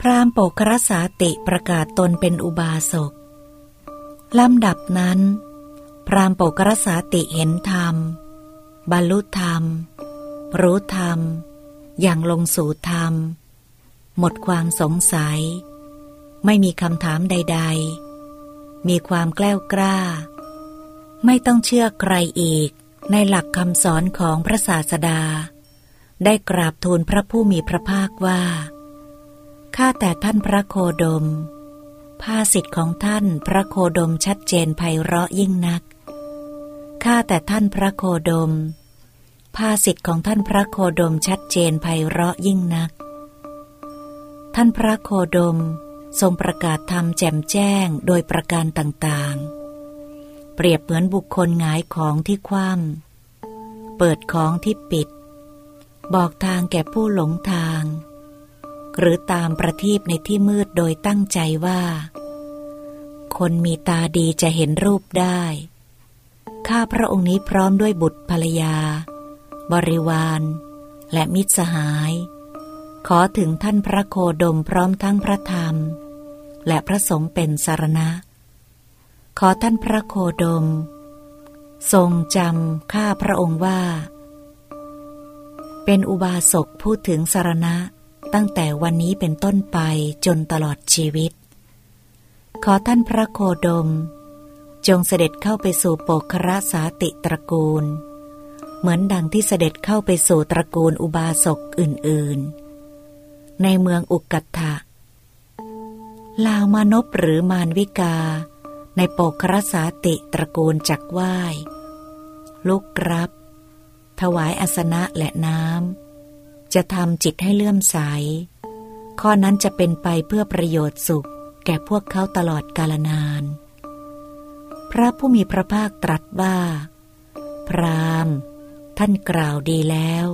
พราหมณ์โปกรสาติประกาศตนเป็นอุบาสกลำดับนั้น พราหมณ์โปกรสาติเห็นธรรม บรรลุธรรม รู้ธรรม อย่างลงสู่ธรรม หมดความสงสัย ไม่มีคำถามใด ๆ มีความแกล้วกล้า ไม่ต้องเชื่อใครอีกในหลักคำสอนของพระศาสดา ได้กราบทูลพระผู้มีพระภาคว่า ข้าแต่ท่านพระโคดม ภาสิทธิ์ของท่านพระโคดมชัดเจนไพเราะยิ่งนัก ข้าแต่ท่านพระโคดม ภาสิทธิ์ของท่านพระโคดมชัดเจนไพเราะยิ่งนัก ท่านพระโคดมทรงประกาศธรรมแจ่มแจ้งโดยประการต่างๆ เปรียบเหมือนบุคคลหงายของที่คว่ำเปิดของที่ปิด บอกทางแก่ผู้หลงทาง หรือตามประทีปในที่มืดโดยตั้งใจว่า คนมีตาดีจะเห็นรูปได้ ข้าพระองค์นี้พร้อมด้วยบุตรภรรยา บริวาร และมิตรสหาย ขอถึงท่านพระโคดมพร้อมทั้งพระธรรม และพระสงฆ์เป็นสารณะ ขอท่านพระโคดม ทรงจำข้าพระองค์ว่า เป็นอุบาสกพูดถึงสารณะ ตั้งแต่วันนี้เป็นต้นไปจนตลอดชีวิต ขอท่านพระโคดม จงเสด็จเข้าไปสู่โปกครสาติตระกูล เหมือนดังที่เสด็จเข้าไปสู่ตระกูลอุบาสกอื่นๆ ในเมืองอุกกัตถะลาวมานพหรือมานวิกา ในโปกครสาติตระกูลจักไหว้ลุกรับ ถวายอาสนะและน้ำ จะทำจิตให้เลื่อมใส ข้อนั้นจะเป็นไปเพื่อประโยชน์สุข แก่พวกเขาตลอดกาลนาน พระผู้มีพระภาคตรัสว่า พรามท่านกล่าวดีแล้ว